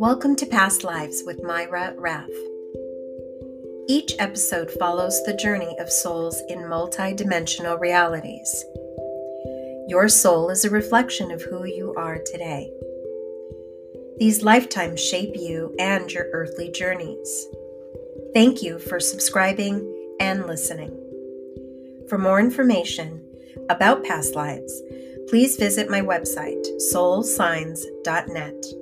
Welcome to Past Lives with Mayra Rath. Each episode follows the journey of souls in multidimensional realities. Your soul is a reflection of who you are today. These lifetimes shape you and your earthly journeys. Thank you for subscribing and listening. For more information about past lives, please visit my website, soulsigns.net.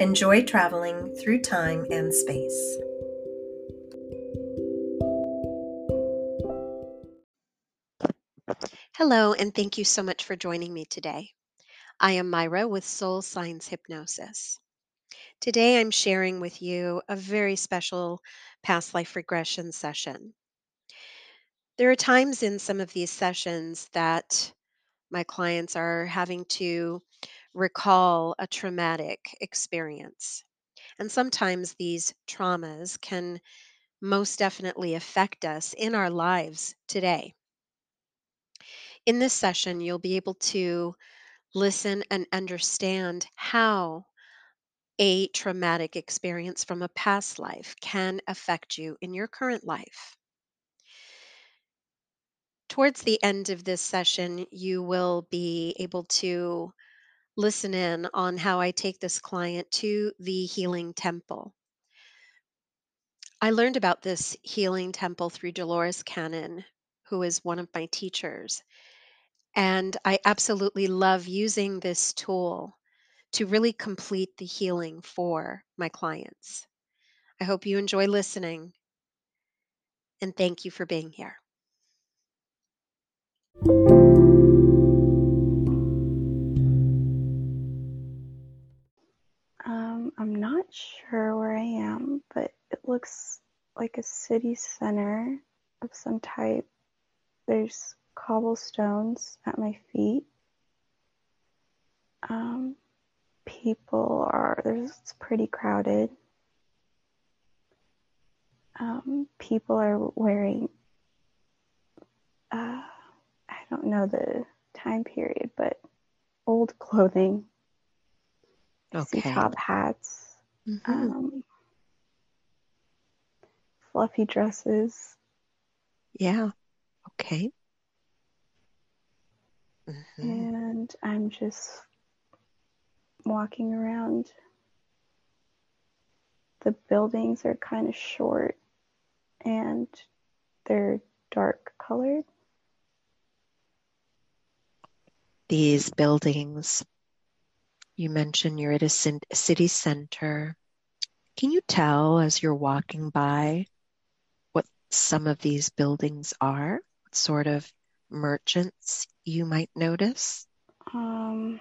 Enjoy traveling through time and space. Hello, and thank you so much for joining me today. I am Mayra with Soul Signs Hypnosis. Today I'm sharing with you a very special past life regression session. There are times in some of these sessions that my clients are having to recall a traumatic experience. And sometimes these traumas can most definitely affect us in our lives today. In this session, you'll be able to listen and understand how a traumatic experience from a past life can affect you in your current life. Towards the end of this session, you will be able to listen in on how I take this client to the healing temple. I learned about this healing temple through Dolores Cannon, who is one of my teachers. And I absolutely love using this tool to really complete the healing for my clients. I hope you enjoy listening. And thank you for being here. I'm not sure where I am, but it looks like a city center of some type. There's cobblestones at my feet. Um, people are, there's, it's pretty crowded. Um, people are wearing, uh, I don't know the time period, but old clothing. See top hats, Mhm. um, fluffy dresses. Yeah. Okay. Mhm. and I'm just walking around. The buildings are kind of short and they're dark colored. These buildings, you mentioned you're at a city center. Can you tell as you're walking by what some of these buildings are? What sort of merchants you might notice? Um,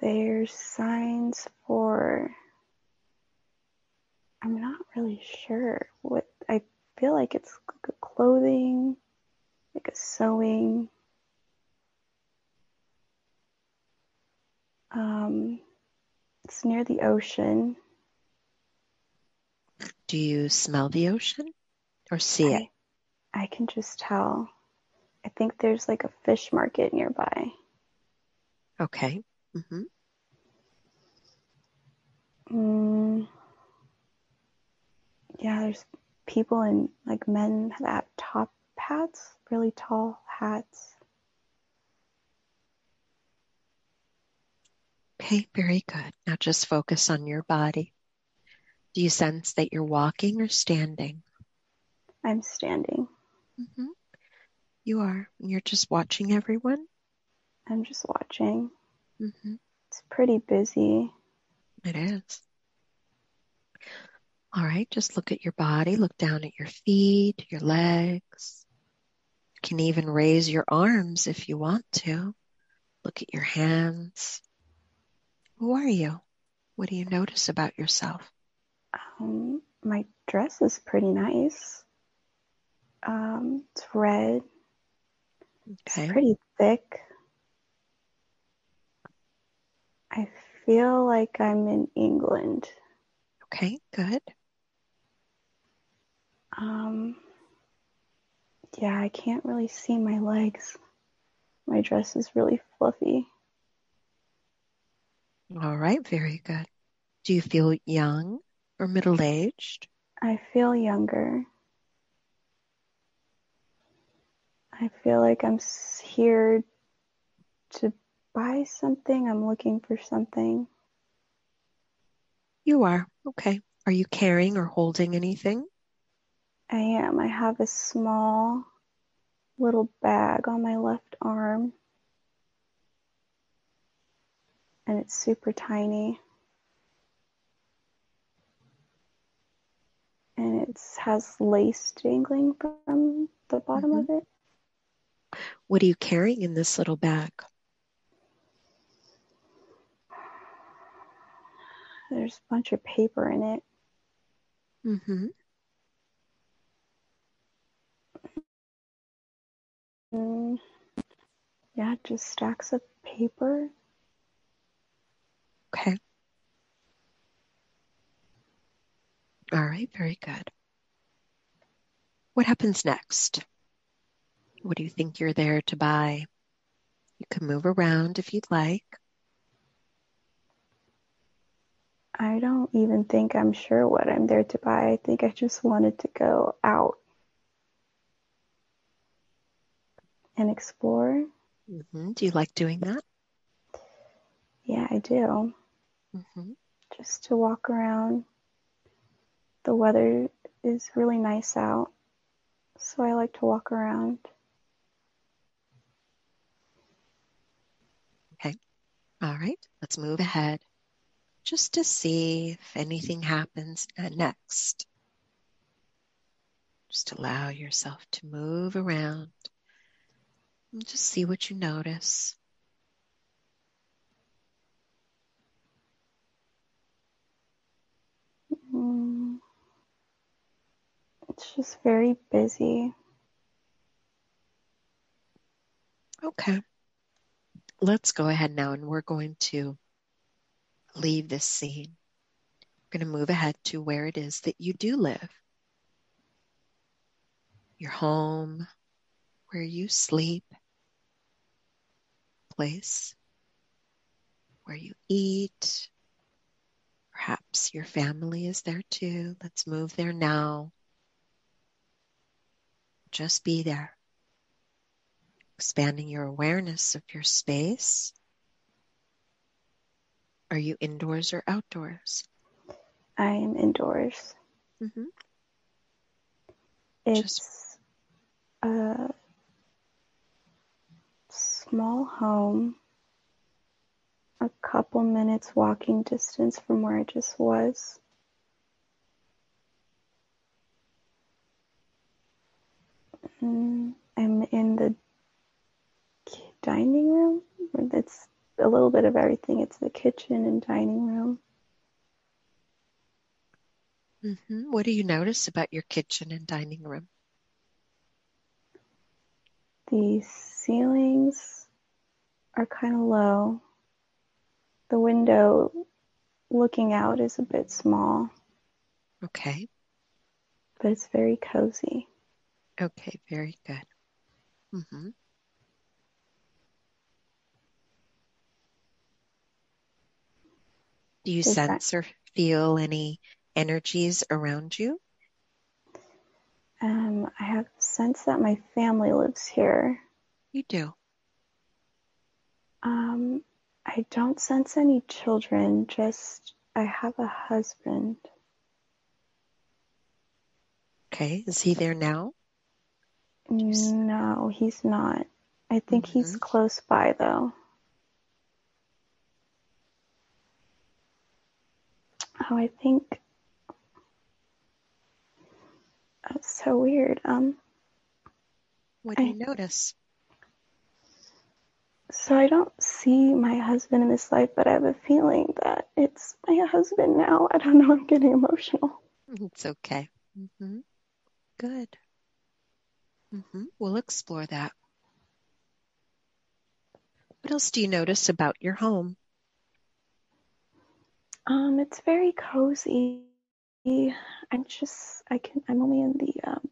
there's signs for, I'm not really sure what, I feel like it's like a clothing, like a sewing. Um, it's near the ocean. Do you smell the ocean or see it? I, I can just tell. I think there's like a fish market nearby. Okay. hmm Mm, yeah, there's people in like men that have top hats, really tall hats. Okay, very good. Now just focus on your body. Do you sense that you're walking or standing? I'm standing. hmm You are. You're just watching everyone? I'm just watching. hmm It's pretty busy. It is. All right, just look at your body, look down at your feet, your legs. You can even raise your arms if you want to. Look at your hands. Who are you? What do you notice about yourself? Um, my dress is pretty nice. Um, it's red. Okay. It's pretty thick. I feel like I'm in England. Okay, good. Um, yeah, I can't really see my legs. My dress is really fluffy. All right, very good. Do you feel young or middle aged? I feel younger. I feel like I'm here to buy something. I'm looking for something. You are. Okay. Are you carrying or holding anything? I am. I have a small little bag on my left arm. And it's super tiny. And it has lace dangling from the bottom mm-hmm. of it. What are you carrying in this little bag? There's a bunch of paper in it. Mm-hmm. Mm, yeah, just stacks of paper. Okay. All right, very good. What happens next? What do you think you're there to buy? You can move around if you'd like. I don't even think I'm sure what I'm there to buy. I think I just wanted to go out and explore. Mm-hmm. Do you like doing that? Yeah, I do. Mm-hmm. Just to walk around. The weather is really nice out, so I like to walk around. Okay. All right. Let's move ahead just to see if anything happens next. Just allow yourself to move around and just see what you notice. It's just very busy. Okay. Let's go ahead now and we're going to leave this scene. We're going to move ahead to where it is that you do live. Your home, where you sleep, place where you eat. Perhaps your family is there too. Let's move there now. Just be there. Expanding your awareness of your space are you indoors or outdoors? I am indoors. Mm-hmm. It's Just... a small home, a couple minutes walking distance from where I just was. I'm in the dining room. It's a little bit of everything. It's the kitchen and dining room. Mm-hmm. What do you notice about your kitchen and dining room? The ceilings are kind of low. The window looking out is a bit small. Okay. But it's very cozy. Okay, very good. Mm-hmm. Do you sense that... or feel any energies around you? Um, I have a sense that my family lives here. You do. Um, I don't sense any children, just I have a husband. Okay, is he there now? No, he's not. I think mm-hmm. he's close by though. Oh, I think that's so weird. Um, what do I, you notice? So I don't see my husband in this life, but I have a feeling that it's my husband now. I don't know. I'm getting emotional. It's okay. Mm-hmm. Good. Mm-hmm. We'll explore that. What else do you notice about your home? Um, it's very cozy. I'm just I can I'm only in the um,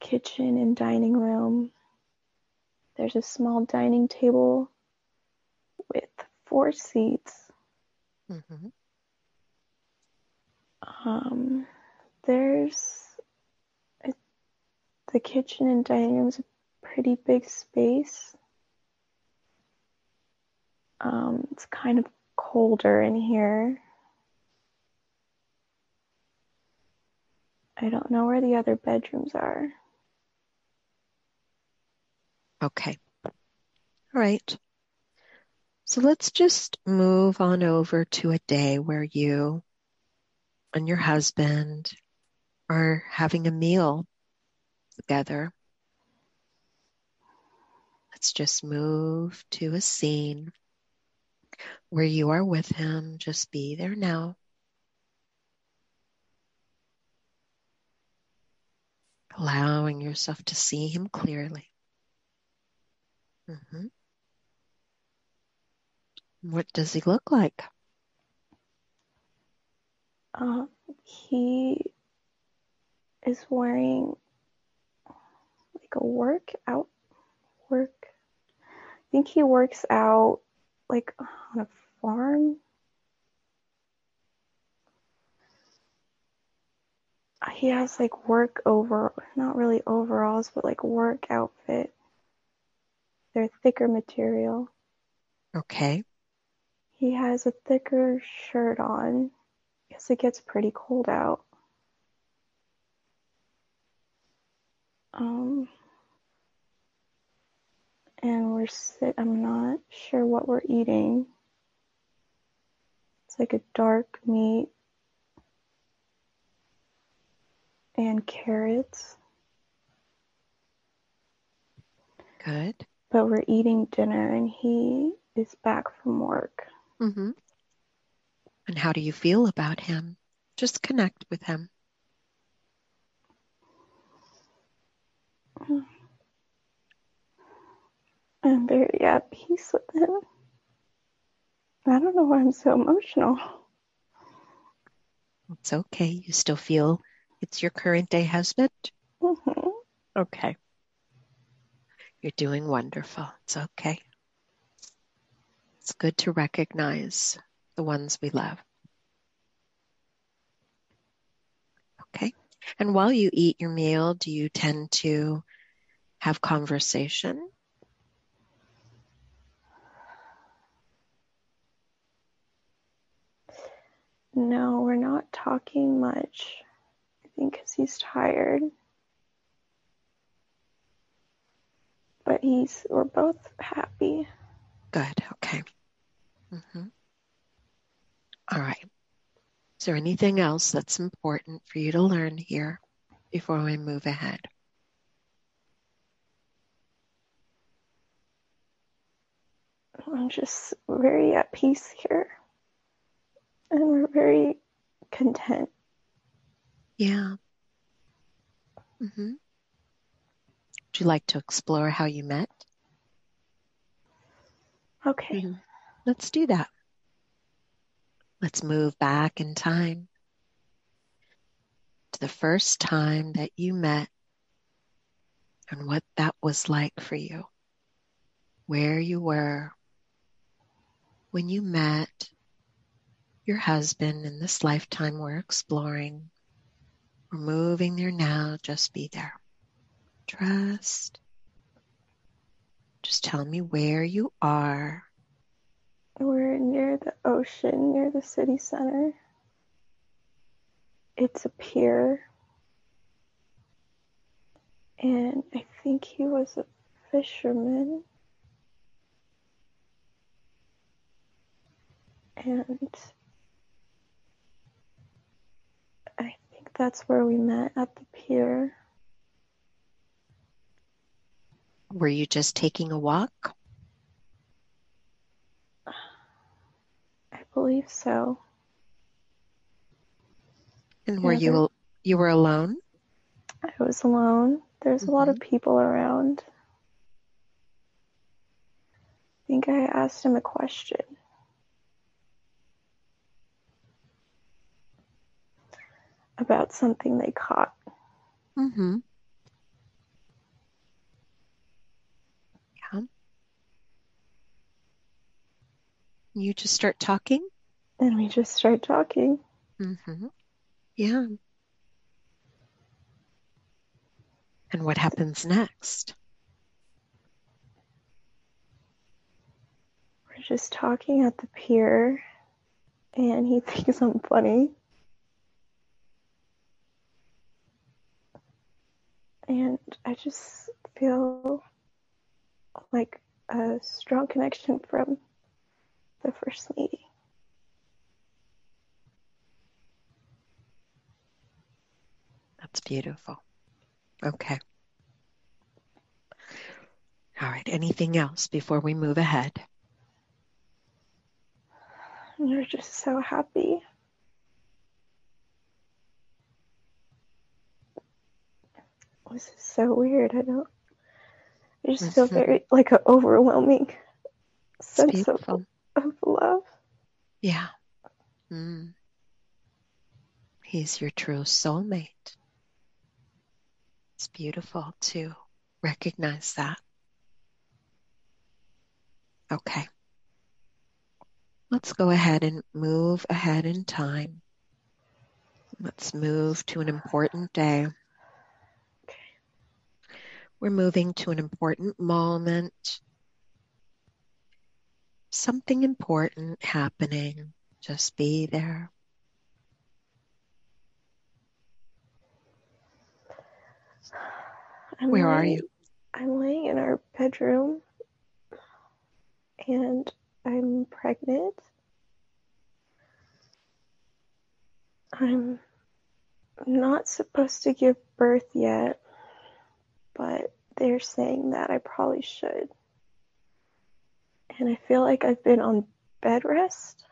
kitchen and dining room. There's a small dining table with four seats Mm-hmm. Um, there's the kitchen and dining room is a pretty big space. Um, it's kind of colder in here. I don't know where the other bedrooms are. Okay. All right. So let's just move on over to a day where you and your husband are having a meal together. Let's just move to a scene where you are with him. Just be there now. Allowing yourself to see him clearly. Mm-hmm. What does he look like? Um, he is wearing a workout work. I think he works out like on a farm. He has like work over, not really overalls, but like work outfit. They're thicker material. Okay. He has a thicker shirt on because it gets pretty cold out. Um, and we're sit. I'm not sure what we're eating. It's like a dark meat and carrots. Good. But we're eating dinner, and he is back from work. Mm-hmm. And how do you feel about him? Just connect with him. I'm very at peace with him. I don't know why I'm so emotional. It's okay. You still feel it's your current day husband? hmm Okay. You're doing wonderful. It's okay. It's good to recognize the ones we love. Okay. And while you eat your meal, do you tend to have conversation? No, we're not talking much. I think because he's tired. But he's, we're both happy. Good. Okay. hmm All right. Is there anything else that's important for you to learn here before we move ahead? I'm just very at peace here. And we're very content. Yeah. hmm Would you like to explore how you met? Okay. Mhm. Let's do that. Let's move back in time to the first time that you met and what that was like for you, where you were when you met your husband in this lifetime we're exploring. We're moving there now, just be there. Trust. Just tell me where you are. We're near the ocean, near the city center. It's a pier. And I think he was a fisherman. And I think that's where we met at the pier. Were you just taking a walk? I believe so. And were Yeah, you you were alone? I was alone. There's a lot of mm-hmm. people around. I think I asked him a question. About something they caught. Mm-hmm. Yeah. You just start talking? And we just start talking. Mm-hmm. Yeah. And what happens next? We're just talking at the pier, and he thinks I'm funny. And I just feel like a strong connection from the first meeting. That's beautiful. Okay. All right. Anything else before we move ahead? We're just so happy. This is so weird. I don't. I just feel Mhm. very like an overwhelming sense of, of love. Yeah. Mm. He's your true soulmate. It's beautiful to recognize that. Okay. Let's go ahead and move ahead in time. Let's move to an important day. We're moving to an important moment. Something important happening. Just be there. I'm Where are you? I'm laying in our bedroom and I'm pregnant. I'm not supposed to give birth yet, but they're saying that I probably should. And I feel like I've been on bed rest.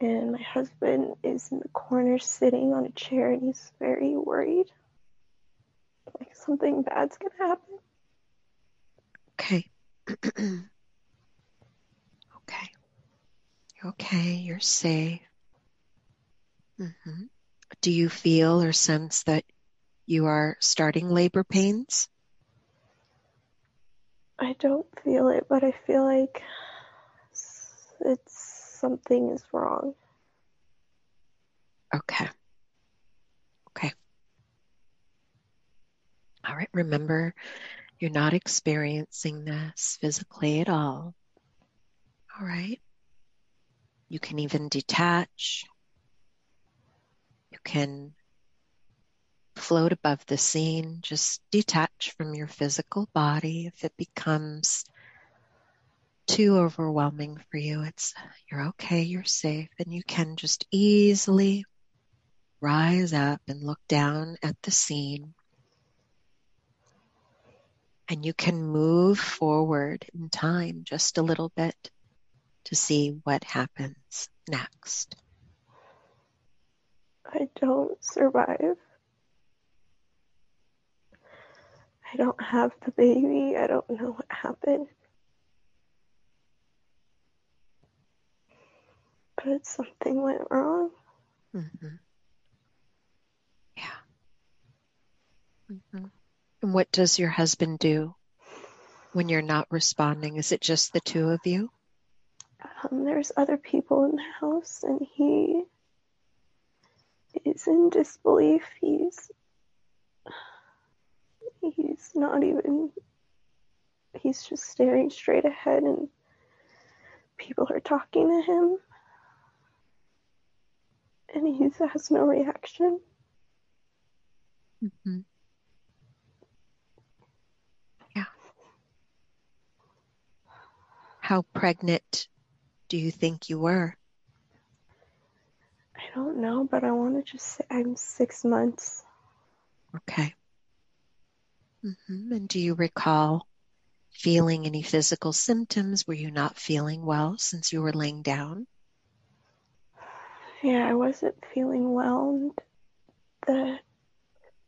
And my husband is in the corner sitting on a chair and he's very worried. Like something bad's gonna happen. Okay. okay. You're okay. You're safe. hmm Do you feel or sense that you are starting labor pains? I don't feel it, but I feel like it's something is wrong. Okay. Okay. All right. Remember, you're not experiencing this physically at all. All right. You can even detach. You can float above the scene. Just detach from your physical body. If it becomes too overwhelming for you, it's you're okay, you're safe, and you can just easily rise up and look down at the scene. And you can move forward in time just a little bit to see what happens next. I don't survive. I don't have the baby. I don't know what happened. But something went wrong. hmm Yeah. hmm And what does your husband do when you're not responding? Is it just the two of you? Um, there's other people in the house, and he is in disbelief. He's he's not even. He's just staring straight ahead, and people are talking to him, and he has no reaction. hmm Yeah. How pregnant do you think you were? I don't know, but I want to just say I'm six months. Okay. hmm And do you recall feeling any physical symptoms? Were you not feeling well since you were laying down? Yeah, I wasn't feeling well. And the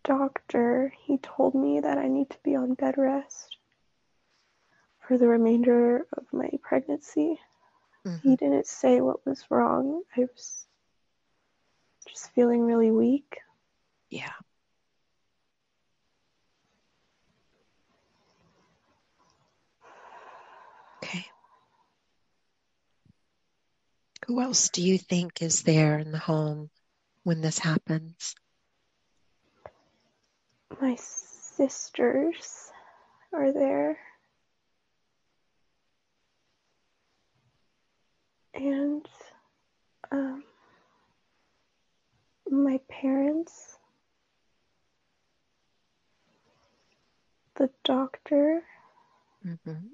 doctor, he told me that I need to be on bed rest for the remainder of my pregnancy. Mhm. He didn't say what was wrong. I was just feeling really weak. Yeah. Okay. Who else do you think is there in the home when this happens? My sisters are there. And um, my parents, the doctor. Mm-hmm.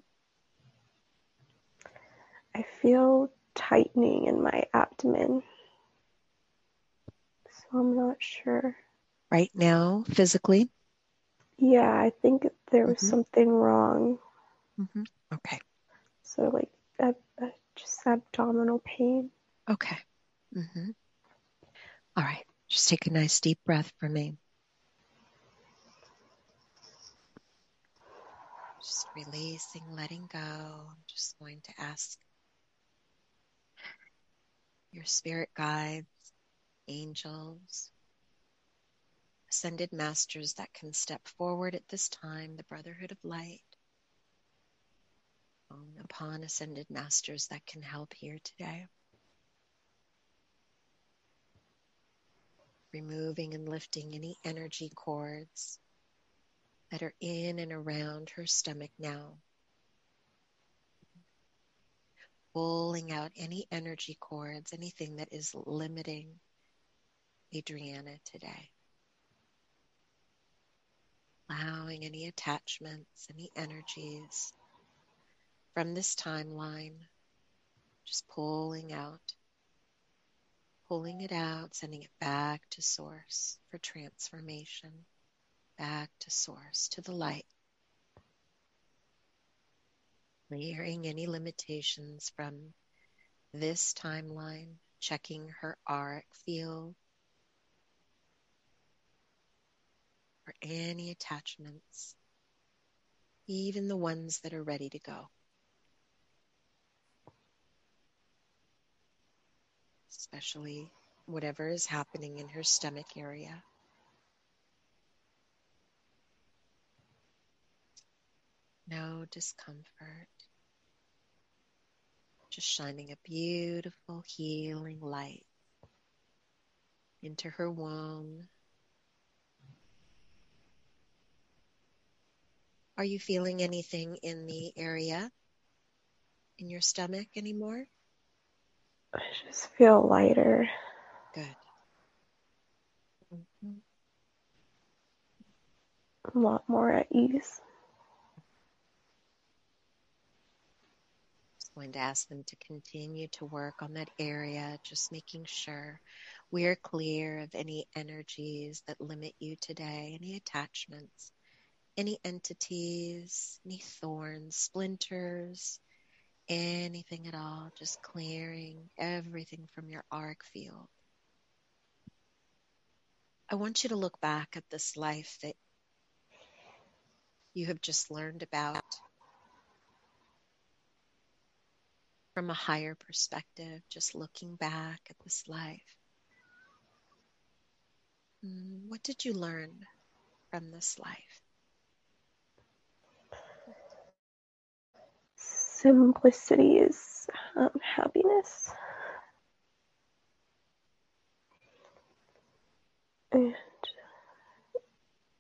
I feel tightening in my abdomen. So I'm not sure. Right now, physically? Yeah, I think there was Mhm. something wrong. Mm-hmm. Okay. So, like, ab- uh, just abdominal pain. Okay. Mm-hmm. All right. Just take a nice deep breath for me. Just releasing, letting go. I'm just going to ask your spirit guides, angels, ascended masters that can step forward at this time, the Brotherhood of Light. Um, upon ascended masters that can help here today. Removing and lifting any energy cords that are in and around her stomach now. Pulling out any energy cords, anything that is limiting Adriana today. Allowing any attachments, any energies from this timeline, just pulling out, pulling it out, sending it back to source for transformation, back to source, to the light. Clearing any limitations from this timeline, checking her auric field for any attachments, even the ones that are ready to go. Especially whatever is happening in her stomach area. No discomfort. Just shining a beautiful healing light into her womb. Are you feeling anything in the area in your stomach anymore? I just feel lighter. Good. Mhm. a lot more at ease. Just going to ask them to continue to work on that area, just making sure we're clear of any energies that limit you today, any attachments, any entities, any thorns, splinters, anything at all, just clearing everything from your auric field. I want you to look back at this life that you have just learned about from a higher perspective, just looking back at this life. Mm, What did you learn from this life? Simplicity is um, happiness. And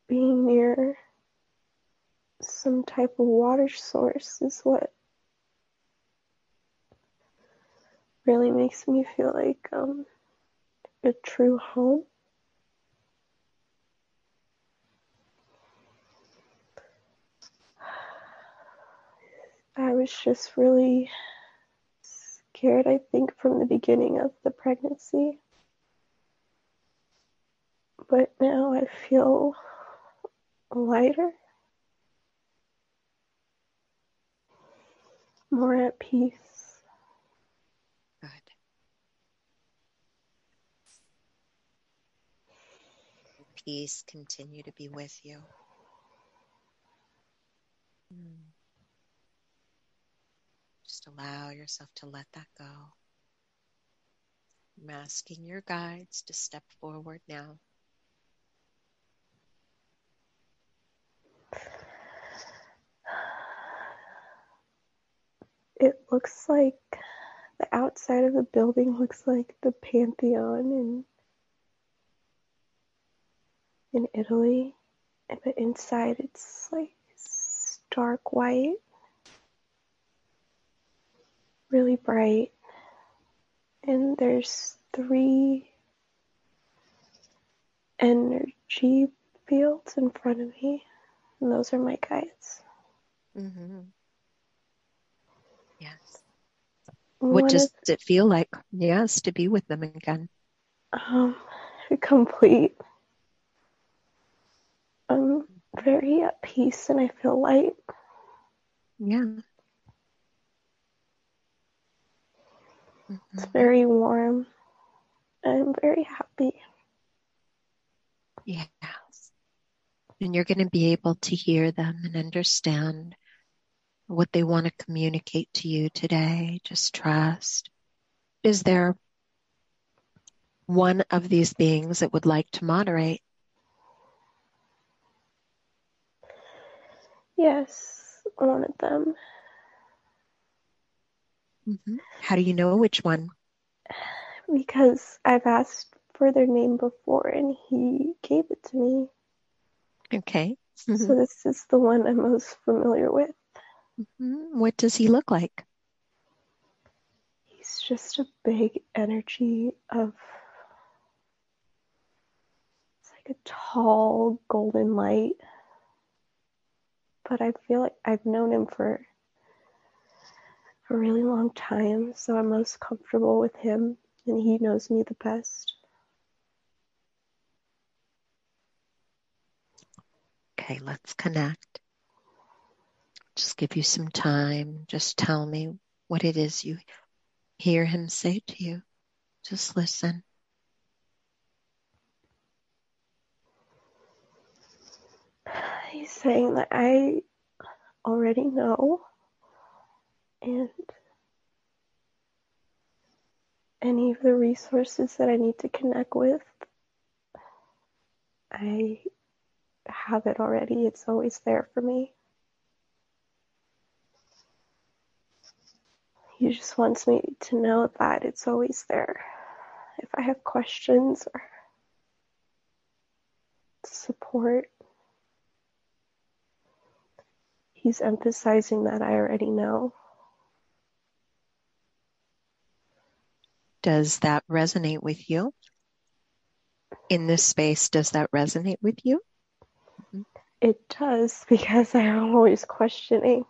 being near some type of water source is what really makes me feel like um, a true home. I was just really scared, I think, from the beginning of the pregnancy. But now I feel lighter, more at peace. Good. Peace continue to be with you. Mm. Just allow yourself to let that go. I'm asking your guides to step forward now. It looks like the outside of the building looks like the Pantheon in in Italy, but inside it's like stark white, really bright, and there's three energy fields in front of me, and those are my guides. Mm-hmm. Yes. What does of, it feel like? Yes, to be with them again. Um, complete. I'm very at peace and I feel light. Yeah. Mm-hmm. It's very warm. I'm very happy. Yes. And you're going to be able to hear them and understand what they want to communicate to you today. Just trust. Is there one of these beings that would like to moderate? Yes, one of them. Mm-hmm. How do you know which one? Because I've asked for their name before and he gave it to me. Okay. Mm-hmm. So this is the one I'm most familiar with. Mm-hmm. What does he look like? He's just a big energy of. It's like a tall golden light. But I feel like I've known him for a really long time, so I'm most comfortable with him, and he knows me the best. Okay, let's connect just give you some time. Just tell me what it is you hear him say to you. Just listen. He's saying that I already know and any of the resources that I need to connect with, I have it already. It's always there for me. He just wants me to know that it's always there. If I have questions or support, he's emphasizing that I already know. Does that resonate with you? In this space, does that resonate with you? Mm-hmm. It does because I'm always questioning.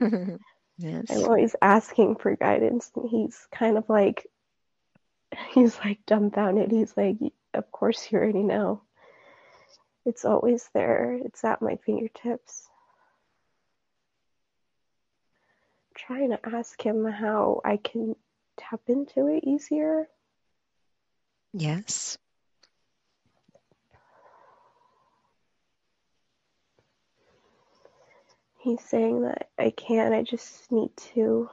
Yes. I'm always asking for guidance, and he's kind of like, he's like dumbfounded. He's like, Of course, you already know. It's always there, it's at my fingertips. I'm trying to ask him how I can tap into it easier. Yes. He's saying that I can't. I just need to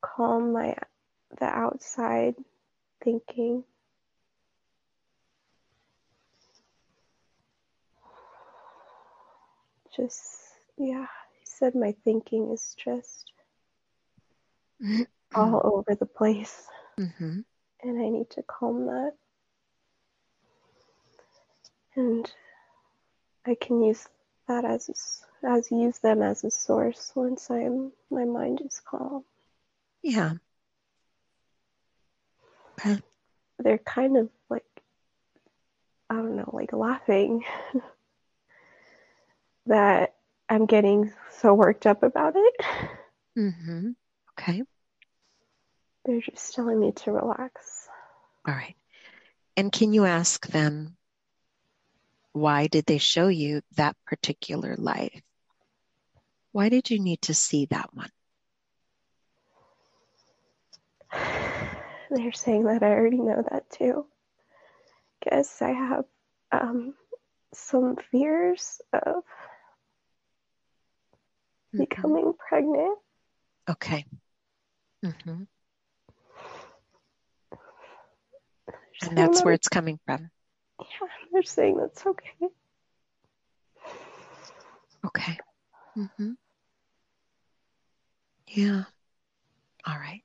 calm my the outside thinking. Just yeah, he said my thinking is just. all over the place. Mm-hmm. And I need to calm that. And I can use that as as use them as a source once I'm my mind is calm. Yeah. Okay. They're kind of like I don't know, like laughing that I'm getting so worked up about it. Mm-hmm. Okay. They're just telling me to relax. All right. And can you ask them why did they show you that particular life? Why did you need to see that one? They're saying that I already know that too. Guess I have um, some fears of mm-hmm. becoming pregnant. Okay. Mm-hmm. And that's where it's coming from. Yeah, they're saying that's okay. Okay. Mm-hmm. Yeah. All right.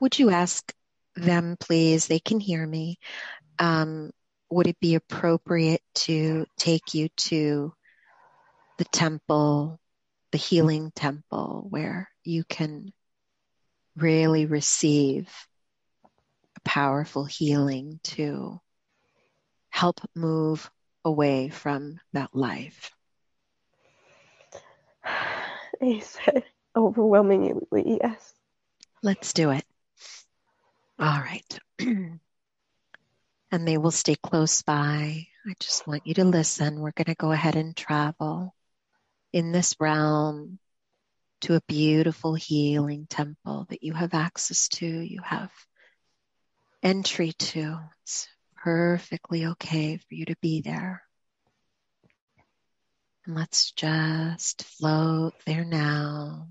Would you ask them, please? They can hear me. Um, would it be appropriate to take you to the temple, the healing temple, where you can really receive a powerful healing to help move away from that life? He said overwhelmingly yes. Let's do it. All right. and they will stay close by. I just want you to listen. We're going to go ahead and travel in this realm to a beautiful healing temple that you have access to, you have entry to. It's perfectly okay for you to be there. And let's just float there now.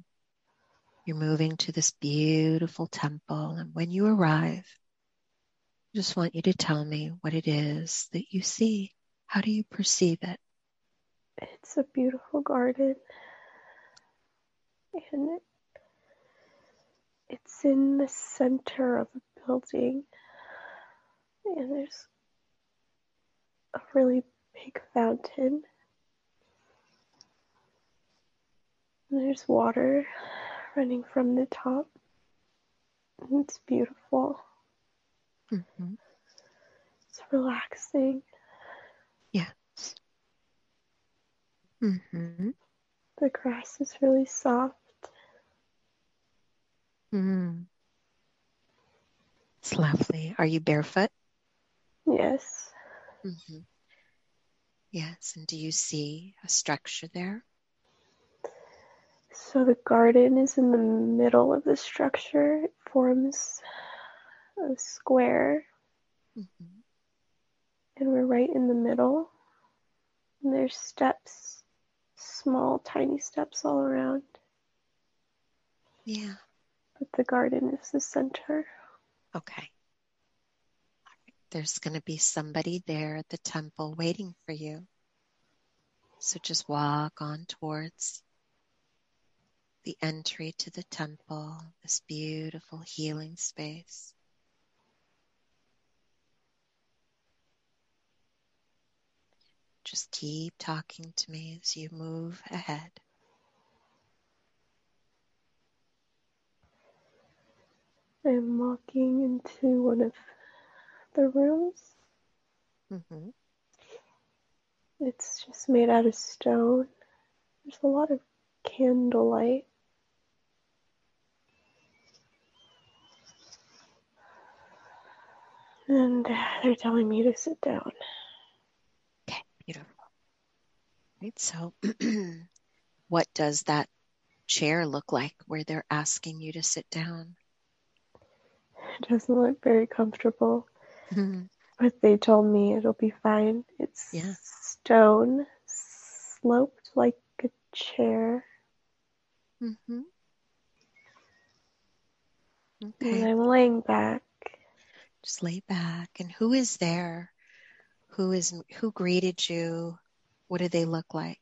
You're moving to this beautiful temple. And when you arrive, I just want you to tell me what it is that you see. How do you perceive it? It's a beautiful garden. And it, it's in the center of a building. And there's a really big fountain. And there's water running from the top. It's beautiful. Mm-hmm. It's relaxing. Yes. Mm-hmm. The grass is really soft. Mm. It's lovely. Are you barefoot? Yes. Mm-hmm. Yes. And do you see a structure there? So the garden is in the middle of the structure. It forms a square, Mm-hmm. and we're right in the middle. And there's steps, small, tiny steps all around. Yeah. The garden is the center. Okay. There's going to be somebody there at the temple waiting for you. So just walk on towards the entry to the temple, this beautiful healing space. Just keep talking to me as you move ahead. I'm walking into one of the rooms. hmm It's just made out of stone. There's a lot of candlelight. And they're telling me to sit down. Okay, beautiful. Right, so what does that chair look like where they're asking you to sit down? It doesn't look very comfortable, Mhm. but they told me it'll be fine. It's Yeah. stone, sloped like a chair, Mm-hmm. and I'm laying back. just lay back. And who is there? Who is who greeted you? What do they look like?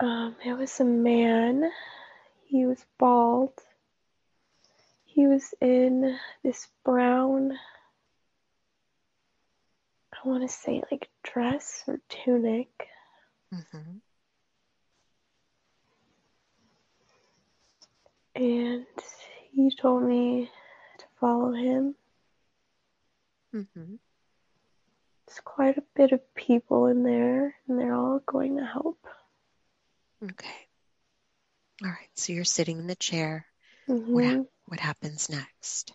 Um, it was a man. He was bald. He was in this brown, I want to say like dress or tunic. Mm-hmm. And he told me to follow him. Mm-hmm. There's quite a bit of people in there, and they're all going to help. Okay. All right. So you're sitting in the chair. Mhm. What hap- what happens next?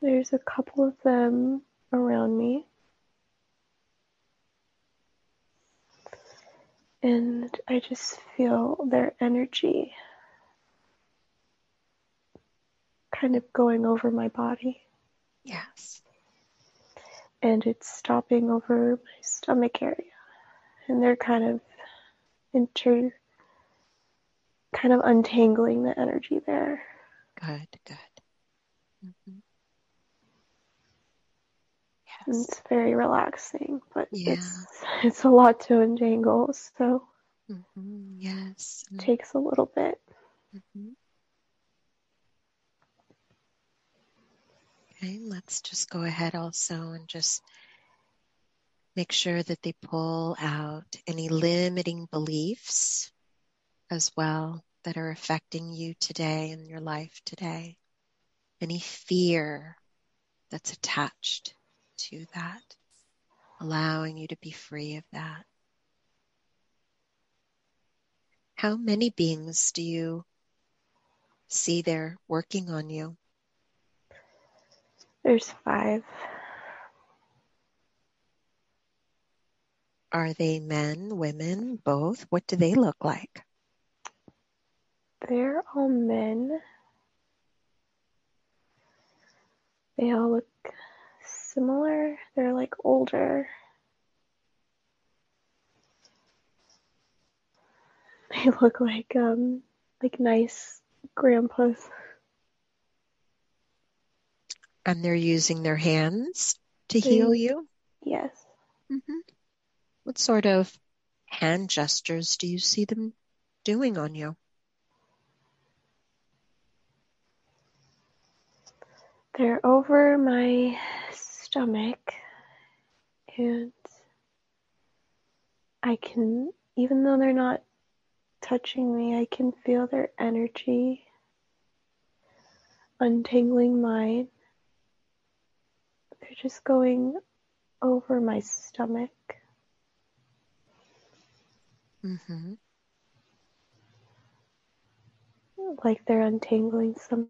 There's a couple of them around me. And I just feel their energy kind of going over my body. Yes. And it's stopping over my stomach area. And they're kind of inter kind of untangling the energy there. Good. Good. Mm-hmm. Yes. it's very relaxing, but Yeah. it's it's a lot to untangle. So Mm-hmm. Yes. Takes a little bit. Mm-hmm. Okay, let's just go ahead also and just make sure that they pull out any limiting beliefs as well that are affecting you today in your life today. Any fear that's attached to that, allowing you to be free of that. How many beings do you see there working on you? There's five. Are they men, women, both? What do they look like? They're all men. They all look similar. They're like older. They look like um like nice grandpas. And they're using their hands to They- heal you? Yes. hmm What sort of hand gestures do you see them doing on you? They're over my stomach and I can even though they're not touching me, I can feel their energy untangling mine. They're just going over my stomach. hmm like they're untangling something.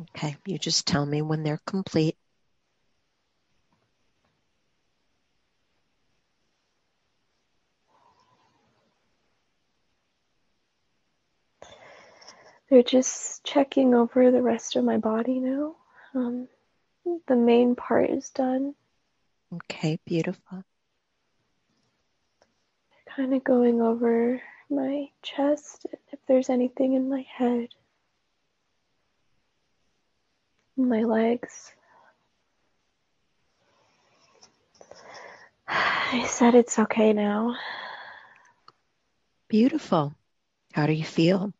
Okay, you just tell me when they're complete. They're just checking over the rest of my body now. Um, the main part is done. Okay, beautiful. Kind of going over my chest, if there's anything in my head, my legs. I said it's okay now. Beautiful. How do you feel?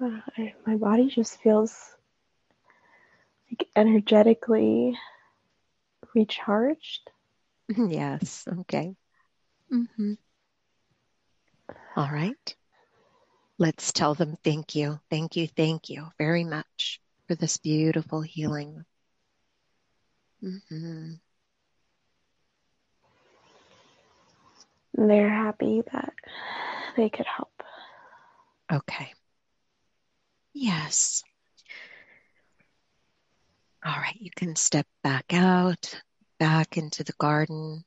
Well, I, my body just feels like energetically recharged. yes, okay. hmm All right. Let's tell them thank you, thank you, thank you very much for this beautiful healing. hmm they're happy that they could help. Okay. Yes. All right, you can step back out, back into the garden.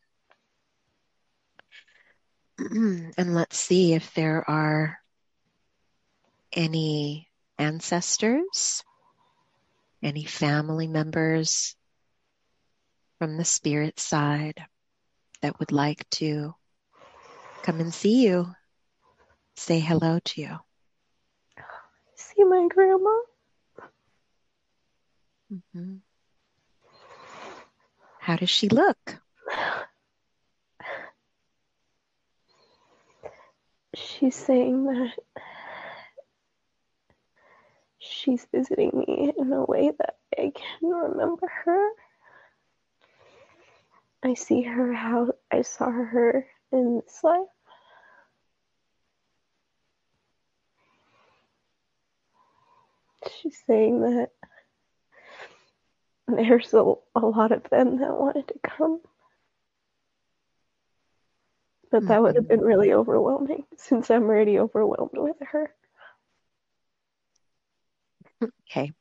and let's see if there are any ancestors, any family members from the spirit side that would like to come and see you, say hello to you. See my grandma? Mhm. How does she look? She's saying that she's visiting me in a way that I can remember her. I see her how I saw her in this life. She's saying that there's a, a lot of them that wanted to come. But that would have mm-hmm. been really overwhelming since I'm already overwhelmed with her. Okay.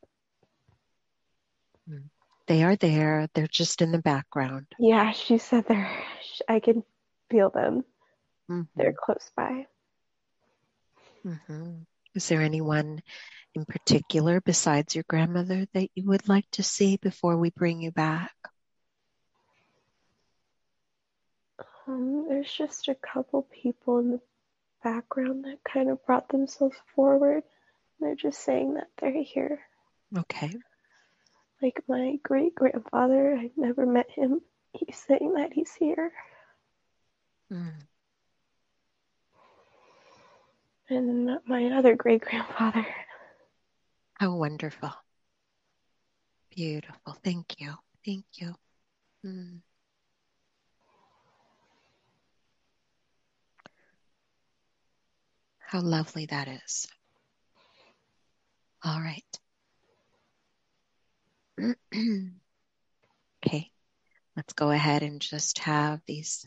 They are there. They're just in the background. Yeah, she said they're, I can feel them. Mhm. They're close by. Mhm. Is there anyone in particular besides your grandmother that you would like to see before we bring you back? Um, there's just a couple people in the background that kind of brought themselves forward. They're just saying that they're here. Okay. Like my great grandfather, I never met him. He's saying that he's here. Mm. And my other great grandfather. How wonderful. Beautiful. Thank you. Thank you. Mm. How lovely that is. All right. okay, let's go ahead and just have these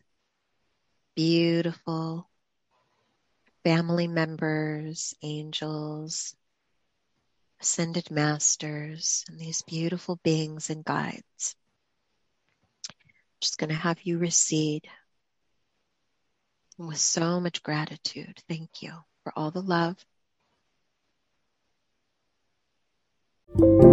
beautiful family members, angels, ascended masters, and these beautiful beings and guides. Just going to have you recede with so much gratitude. Thank you for all the love Thank you.